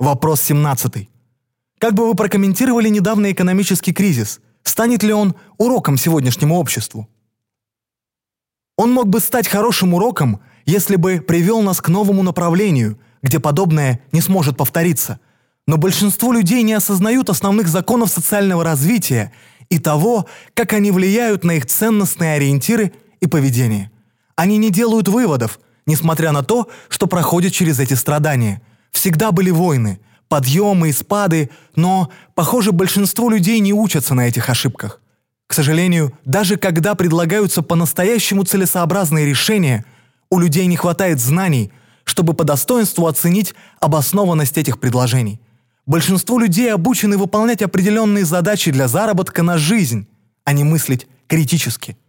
Вопрос 17. Как бы вы прокомментировали недавний экономический кризис? Станет ли он уроком сегодняшнему обществу? Он мог бы стать хорошим уроком, если бы привел нас к новому направлению, где подобное не сможет повториться. Но большинство людей не осознают основных законов социального развития и того, как они влияют на их ценностные ориентиры и поведение. Они не делают выводов, несмотря на то, что проходят через эти страдания. Всегда были войны, подъемы и спады, но, похоже, большинство людей не учатся на этих ошибках. К сожалению, даже когда предлагаются по-настоящему целесообразные решения, у людей не хватает знаний, чтобы по достоинству оценить обоснованность этих предложений. Большинство людей обучены выполнять определенные задачи для заработка на жизнь, а не мыслить критически –